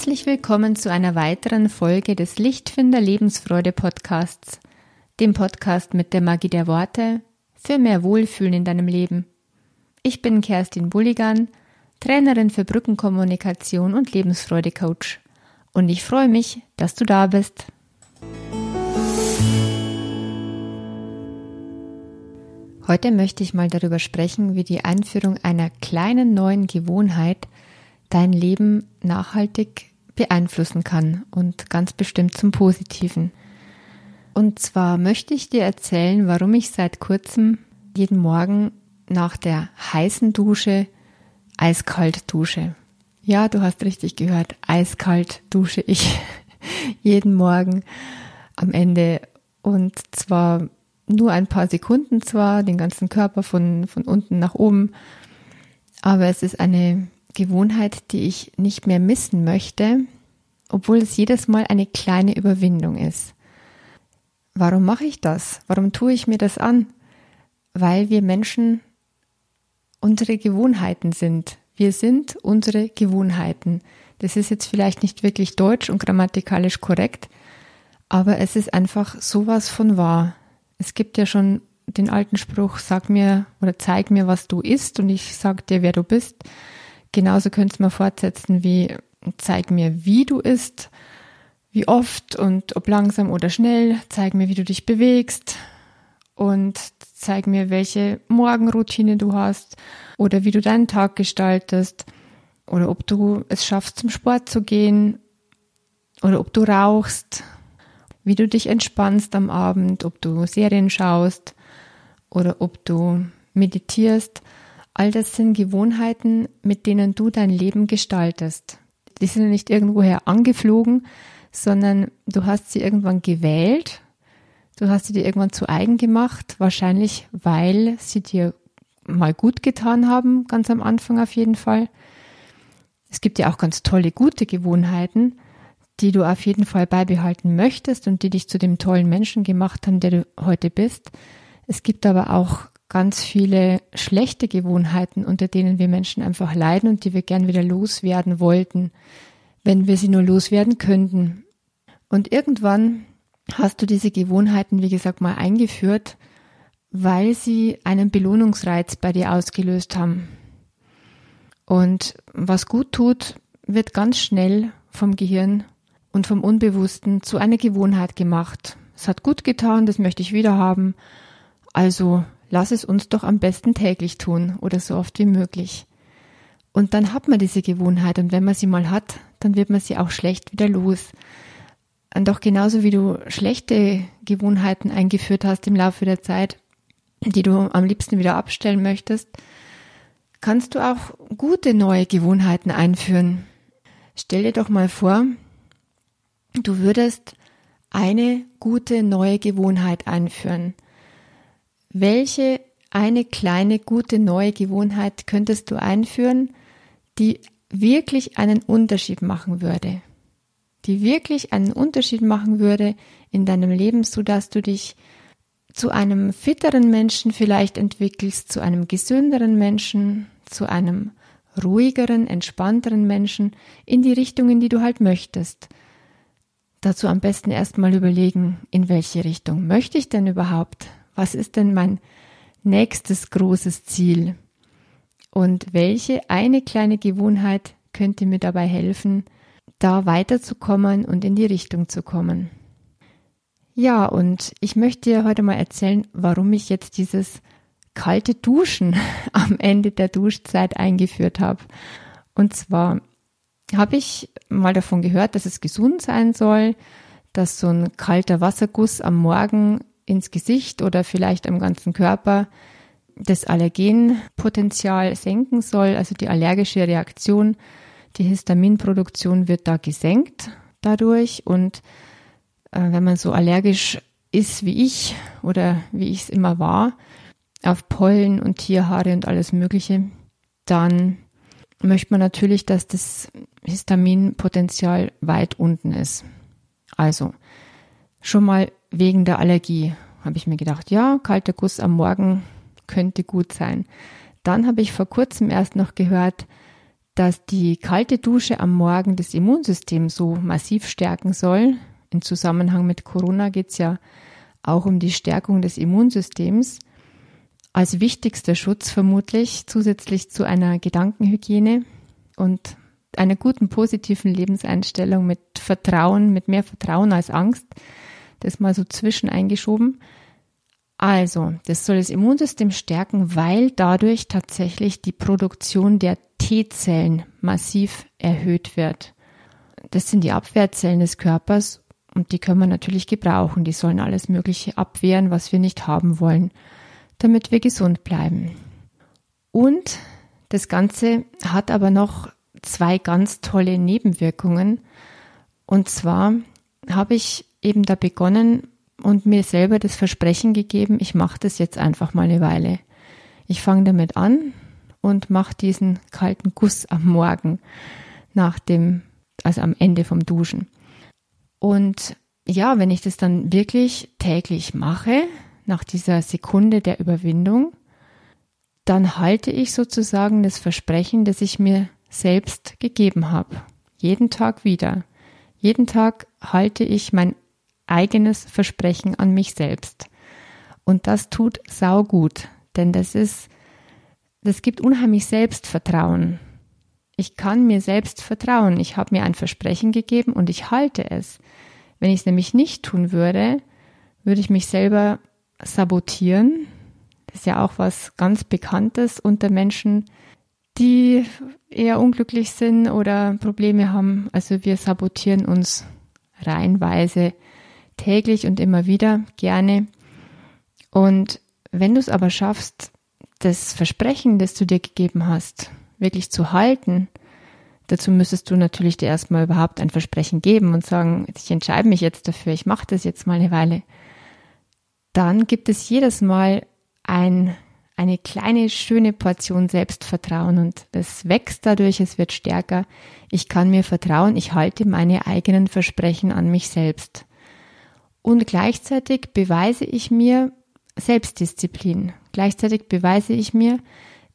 Herzlich willkommen zu einer weiteren Folge des Lichtfinder Lebensfreude Podcasts, dem Podcast mit der Magie der Worte für mehr Wohlfühlen in deinem Leben. Ich bin Kerstin Bulligan, Trainerin für Brückenkommunikation und Lebensfreude Coach. Und ich freue mich, dass du da bist. Heute möchte ich mal darüber sprechen, wie die Einführung einer kleinen neuen Gewohnheit dein Leben nachhaltig beeinflussen kann und ganz bestimmt zum Positiven. Und zwar möchte ich dir erzählen, warum ich seit kurzem jeden Morgen nach der heißen Dusche eiskalt dusche. Ja, du hast richtig gehört, eiskalt dusche ich jeden Morgen am Ende und zwar nur ein paar Sekunden zwar, den ganzen Körper von, von unten nach oben, aber es ist eine Gewohnheit, die ich nicht mehr missen möchte, obwohl es jedes Mal eine kleine Überwindung ist. Warum mache ich das? Warum tue ich mir das an? Weil wir Menschen unsere Gewohnheiten sind. Wir sind unsere Gewohnheiten. Das ist jetzt vielleicht nicht wirklich deutsch und grammatikalisch korrekt, aber es ist einfach sowas von wahr. Es gibt ja schon den alten Spruch, sag mir oder zeig mir, was du isst und ich sag dir, wer du bist. Genauso könntest man fortsetzen wie zeig mir, wie du isst, wie oft und ob langsam oder schnell, zeig mir, wie du dich bewegst und zeig mir, welche Morgenroutine du hast oder wie du deinen Tag gestaltest oder ob du es schaffst, zum Sport zu gehen oder ob du rauchst, wie du dich entspannst am Abend, ob du Serien schaust oder ob du meditierst All das sind Gewohnheiten, mit denen du dein Leben gestaltest. Die sind nicht irgendwoher angeflogen, sondern du hast sie irgendwann gewählt. Du hast sie dir irgendwann zu eigen gemacht, wahrscheinlich weil sie dir mal gut getan haben, ganz am Anfang auf jeden Fall. Es gibt ja auch ganz tolle, gute Gewohnheiten, die du auf jeden Fall beibehalten möchtest und die dich zu dem tollen Menschen gemacht haben, der du heute bist. Es gibt aber auch ganz viele schlechte Gewohnheiten, unter denen wir Menschen einfach leiden und die wir gern wieder loswerden wollten, wenn wir sie nur loswerden könnten. Und irgendwann hast du diese Gewohnheiten, wie gesagt, mal eingeführt, weil sie einen Belohnungsreiz bei dir ausgelöst haben. Und was gut tut, wird ganz schnell vom Gehirn und vom Unbewussten zu einer Gewohnheit gemacht. Es hat gut getan, das möchte ich wieder haben. Also lass es uns doch am besten täglich tun oder so oft wie möglich. Und dann hat man diese Gewohnheit und wenn man sie mal hat, dann wird man sie auch schlecht wieder los. Und doch genauso wie du schlechte Gewohnheiten eingeführt hast im Laufe der Zeit, die du am liebsten wieder abstellen möchtest, kannst du auch gute neue Gewohnheiten einführen. Stell dir doch mal vor, du würdest eine gute neue Gewohnheit einführen. Welche eine kleine gute neue Gewohnheit könntest du einführen, die wirklich einen Unterschied machen würde? Die wirklich einen Unterschied machen würde in deinem Leben, so dass du dich zu einem fitteren Menschen vielleicht entwickelst, zu einem gesünderen Menschen, zu einem ruhigeren, entspannteren Menschen in die Richtung, in die du halt möchtest. Dazu am besten erstmal überlegen, in welche Richtung möchte ich denn überhaupt? Was ist denn mein nächstes großes Ziel? Und welche eine kleine Gewohnheit könnte mir dabei helfen, da weiterzukommen und in die Richtung zu kommen? Ja, und ich möchte dir heute mal erzählen, warum ich jetzt dieses kalte Duschen am Ende der Duschzeit eingeführt habe. Und zwar habe ich mal davon gehört, dass es gesund sein soll, dass so ein kalter Wasserguss am Morgen ins Gesicht oder vielleicht am ganzen Körper das Allergenpotenzial senken soll, also die allergische Reaktion, die Histaminproduktion wird da gesenkt dadurch und äh, wenn man so allergisch ist wie ich oder wie ich es immer war, auf Pollen und Tierhaare und alles Mögliche, dann möchte man natürlich, dass das Histaminpotenzial weit unten ist. Also schon mal wegen der Allergie habe ich mir gedacht, ja, kalter Guss am Morgen könnte gut sein. Dann habe ich vor kurzem erst noch gehört, dass die kalte Dusche am Morgen das Immunsystem so massiv stärken soll. Im Zusammenhang mit Corona geht es ja auch um die Stärkung des Immunsystems. Als wichtigster Schutz vermutlich zusätzlich zu einer Gedankenhygiene und einer guten positiven Lebenseinstellung mit Vertrauen, mit mehr Vertrauen als Angst. Das mal so zwischen eingeschoben. Also, das soll das Immunsystem stärken, weil dadurch tatsächlich die Produktion der T-Zellen massiv erhöht wird. Das sind die Abwehrzellen des Körpers und die können wir natürlich gebrauchen. Die sollen alles Mögliche abwehren, was wir nicht haben wollen, damit wir gesund bleiben. Und das Ganze hat aber noch zwei ganz tolle Nebenwirkungen. Und zwar habe ich eben da begonnen und mir selber das Versprechen gegeben, ich mache das jetzt einfach mal eine Weile. Ich fange damit an und mache diesen kalten Guss am Morgen nach dem, also am Ende vom Duschen. Und ja, wenn ich das dann wirklich täglich mache, nach dieser Sekunde der Überwindung, dann halte ich sozusagen das Versprechen, das ich mir selbst gegeben habe. Jeden Tag wieder. Jeden Tag halte ich mein eigenes Versprechen an mich selbst. Und das tut sau gut, denn das ist, das gibt unheimlich Selbstvertrauen. Ich kann mir selbst vertrauen. Ich habe mir ein Versprechen gegeben und ich halte es. Wenn ich es nämlich nicht tun würde, würde ich mich selber sabotieren. Das ist ja auch was ganz Bekanntes unter Menschen, die eher unglücklich sind oder Probleme haben. Also wir sabotieren uns reihenweise täglich und immer wieder gerne. Und wenn du es aber schaffst, das Versprechen, das du dir gegeben hast, wirklich zu halten, dazu müsstest du natürlich dir erstmal überhaupt ein Versprechen geben und sagen, ich entscheide mich jetzt dafür, ich mache das jetzt mal eine Weile. Dann gibt es jedes Mal ein eine kleine, schöne Portion Selbstvertrauen und es wächst dadurch, es wird stärker. Ich kann mir vertrauen, ich halte meine eigenen Versprechen an mich selbst. Und gleichzeitig beweise ich mir Selbstdisziplin. Gleichzeitig beweise ich mir,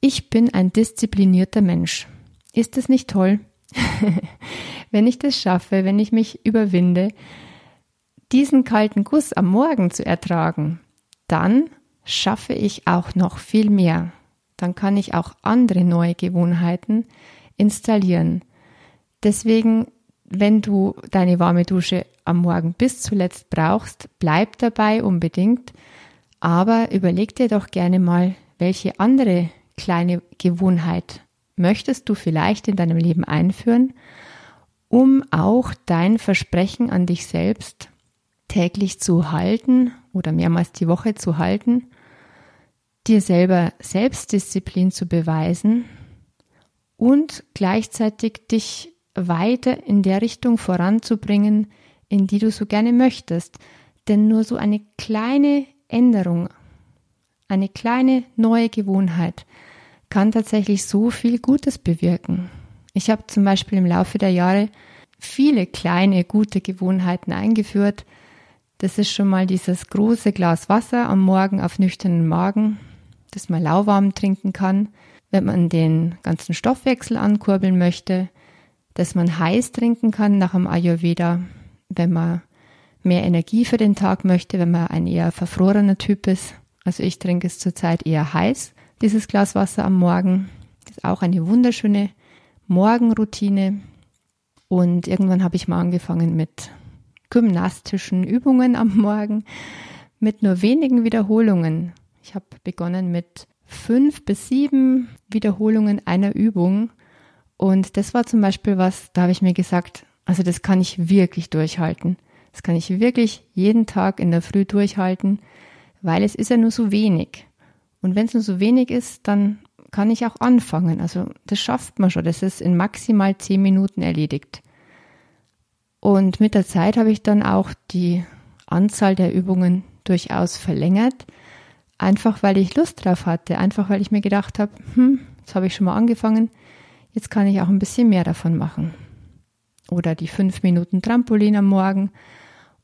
ich bin ein disziplinierter Mensch. Ist das nicht toll? wenn ich das schaffe, wenn ich mich überwinde, diesen kalten Guss am Morgen zu ertragen, dann schaffe ich auch noch viel mehr. Dann kann ich auch andere neue Gewohnheiten installieren. Deswegen, wenn du deine warme Dusche am Morgen bis zuletzt brauchst, bleib dabei unbedingt. Aber überleg dir doch gerne mal, welche andere kleine Gewohnheit möchtest du vielleicht in deinem Leben einführen, um auch dein Versprechen an dich selbst täglich zu halten oder mehrmals die Woche zu halten, dir selber Selbstdisziplin zu beweisen und gleichzeitig dich weiter in der Richtung voranzubringen, in die du so gerne möchtest. Denn nur so eine kleine Änderung, eine kleine neue Gewohnheit kann tatsächlich so viel Gutes bewirken. Ich habe zum Beispiel im Laufe der Jahre viele kleine gute Gewohnheiten eingeführt, das ist schon mal dieses große Glas Wasser am Morgen auf nüchternen Magen, das man lauwarm trinken kann, wenn man den ganzen Stoffwechsel ankurbeln möchte, dass man heiß trinken kann nach dem Ayurveda, wenn man mehr Energie für den Tag möchte, wenn man ein eher verfrorener Typ ist. Also ich trinke es zurzeit eher heiß, dieses Glas Wasser am Morgen. Das ist auch eine wunderschöne Morgenroutine. Und irgendwann habe ich mal angefangen mit gymnastischen Übungen am Morgen mit nur wenigen Wiederholungen. Ich habe begonnen mit fünf bis sieben Wiederholungen einer Übung. Und das war zum Beispiel was, da habe ich mir gesagt, also das kann ich wirklich durchhalten. Das kann ich wirklich jeden Tag in der Früh durchhalten, weil es ist ja nur so wenig. Und wenn es nur so wenig ist, dann kann ich auch anfangen. Also das schafft man schon. Das ist in maximal zehn Minuten erledigt. Und mit der Zeit habe ich dann auch die Anzahl der Übungen durchaus verlängert, einfach weil ich Lust drauf hatte, einfach weil ich mir gedacht habe, hm, jetzt habe ich schon mal angefangen, jetzt kann ich auch ein bisschen mehr davon machen. Oder die fünf Minuten Trampolin am Morgen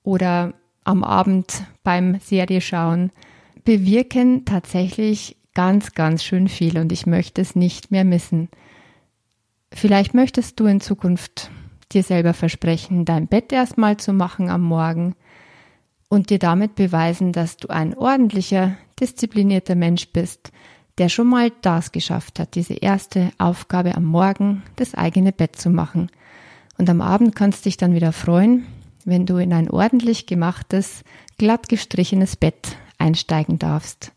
oder am Abend beim Serie schauen bewirken tatsächlich ganz, ganz schön viel und ich möchte es nicht mehr missen. Vielleicht möchtest du in Zukunft dir selber versprechen, dein Bett erstmal zu machen am Morgen und dir damit beweisen, dass du ein ordentlicher, disziplinierter Mensch bist, der schon mal das geschafft hat, diese erste Aufgabe am Morgen, das eigene Bett zu machen. Und am Abend kannst dich dann wieder freuen, wenn du in ein ordentlich gemachtes, glatt gestrichenes Bett einsteigen darfst.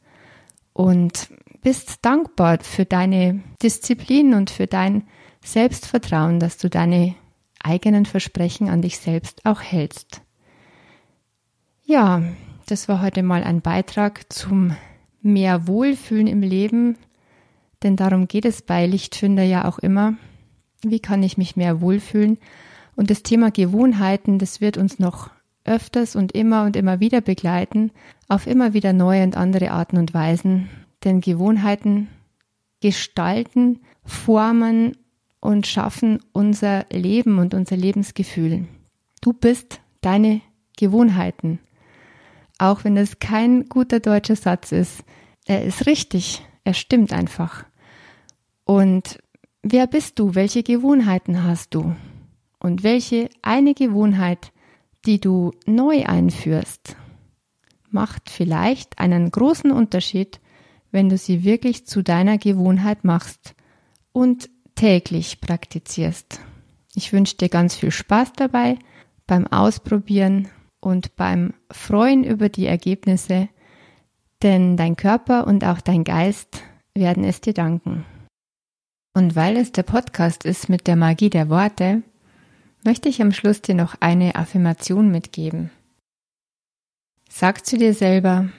Und bist dankbar für deine Disziplin und für dein Selbstvertrauen, dass du deine eigenen Versprechen an dich selbst auch hältst. Ja, das war heute mal ein Beitrag zum mehr Wohlfühlen im Leben, denn darum geht es bei Lichtfinder ja auch immer. Wie kann ich mich mehr wohlfühlen? Und das Thema Gewohnheiten, das wird uns noch öfters und immer und immer wieder begleiten, auf immer wieder neue und andere Arten und Weisen. Denn Gewohnheiten gestalten, formen und schaffen unser Leben und unser Lebensgefühl. Du bist deine Gewohnheiten. Auch wenn es kein guter deutscher Satz ist, er ist richtig, er stimmt einfach. Und wer bist du? Welche Gewohnheiten hast du? Und welche eine Gewohnheit, die du neu einführst, macht vielleicht einen großen Unterschied, wenn du sie wirklich zu deiner Gewohnheit machst und täglich praktizierst. Ich wünsche dir ganz viel Spaß dabei beim Ausprobieren und beim Freuen über die Ergebnisse, denn dein Körper und auch dein Geist werden es dir danken. Und weil es der Podcast ist mit der Magie der Worte, möchte ich am Schluss dir noch eine Affirmation mitgeben. Sag zu dir selber,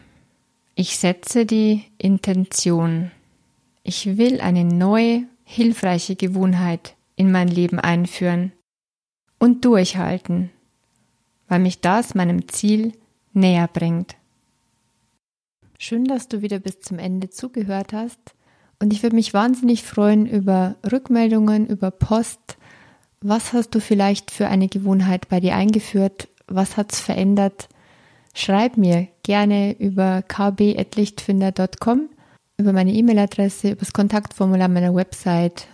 ich setze die Intention. Ich will eine neue, hilfreiche Gewohnheit in mein Leben einführen und durchhalten, weil mich das meinem Ziel näher bringt. Schön, dass du wieder bis zum Ende zugehört hast. Und ich würde mich wahnsinnig freuen über Rückmeldungen, über Post. Was hast du vielleicht für eine Gewohnheit bei dir eingeführt? Was hat es verändert? Schreib mir gerne über kb.lichtfinder.com, über meine E-Mail-Adresse, über das Kontaktformular meiner Website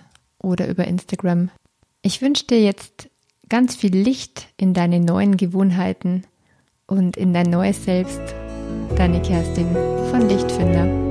oder über Instagram. Ich wünsche dir jetzt ganz viel Licht in deine neuen Gewohnheiten und in dein neues Selbst. Deine Kerstin von Lichtfinder.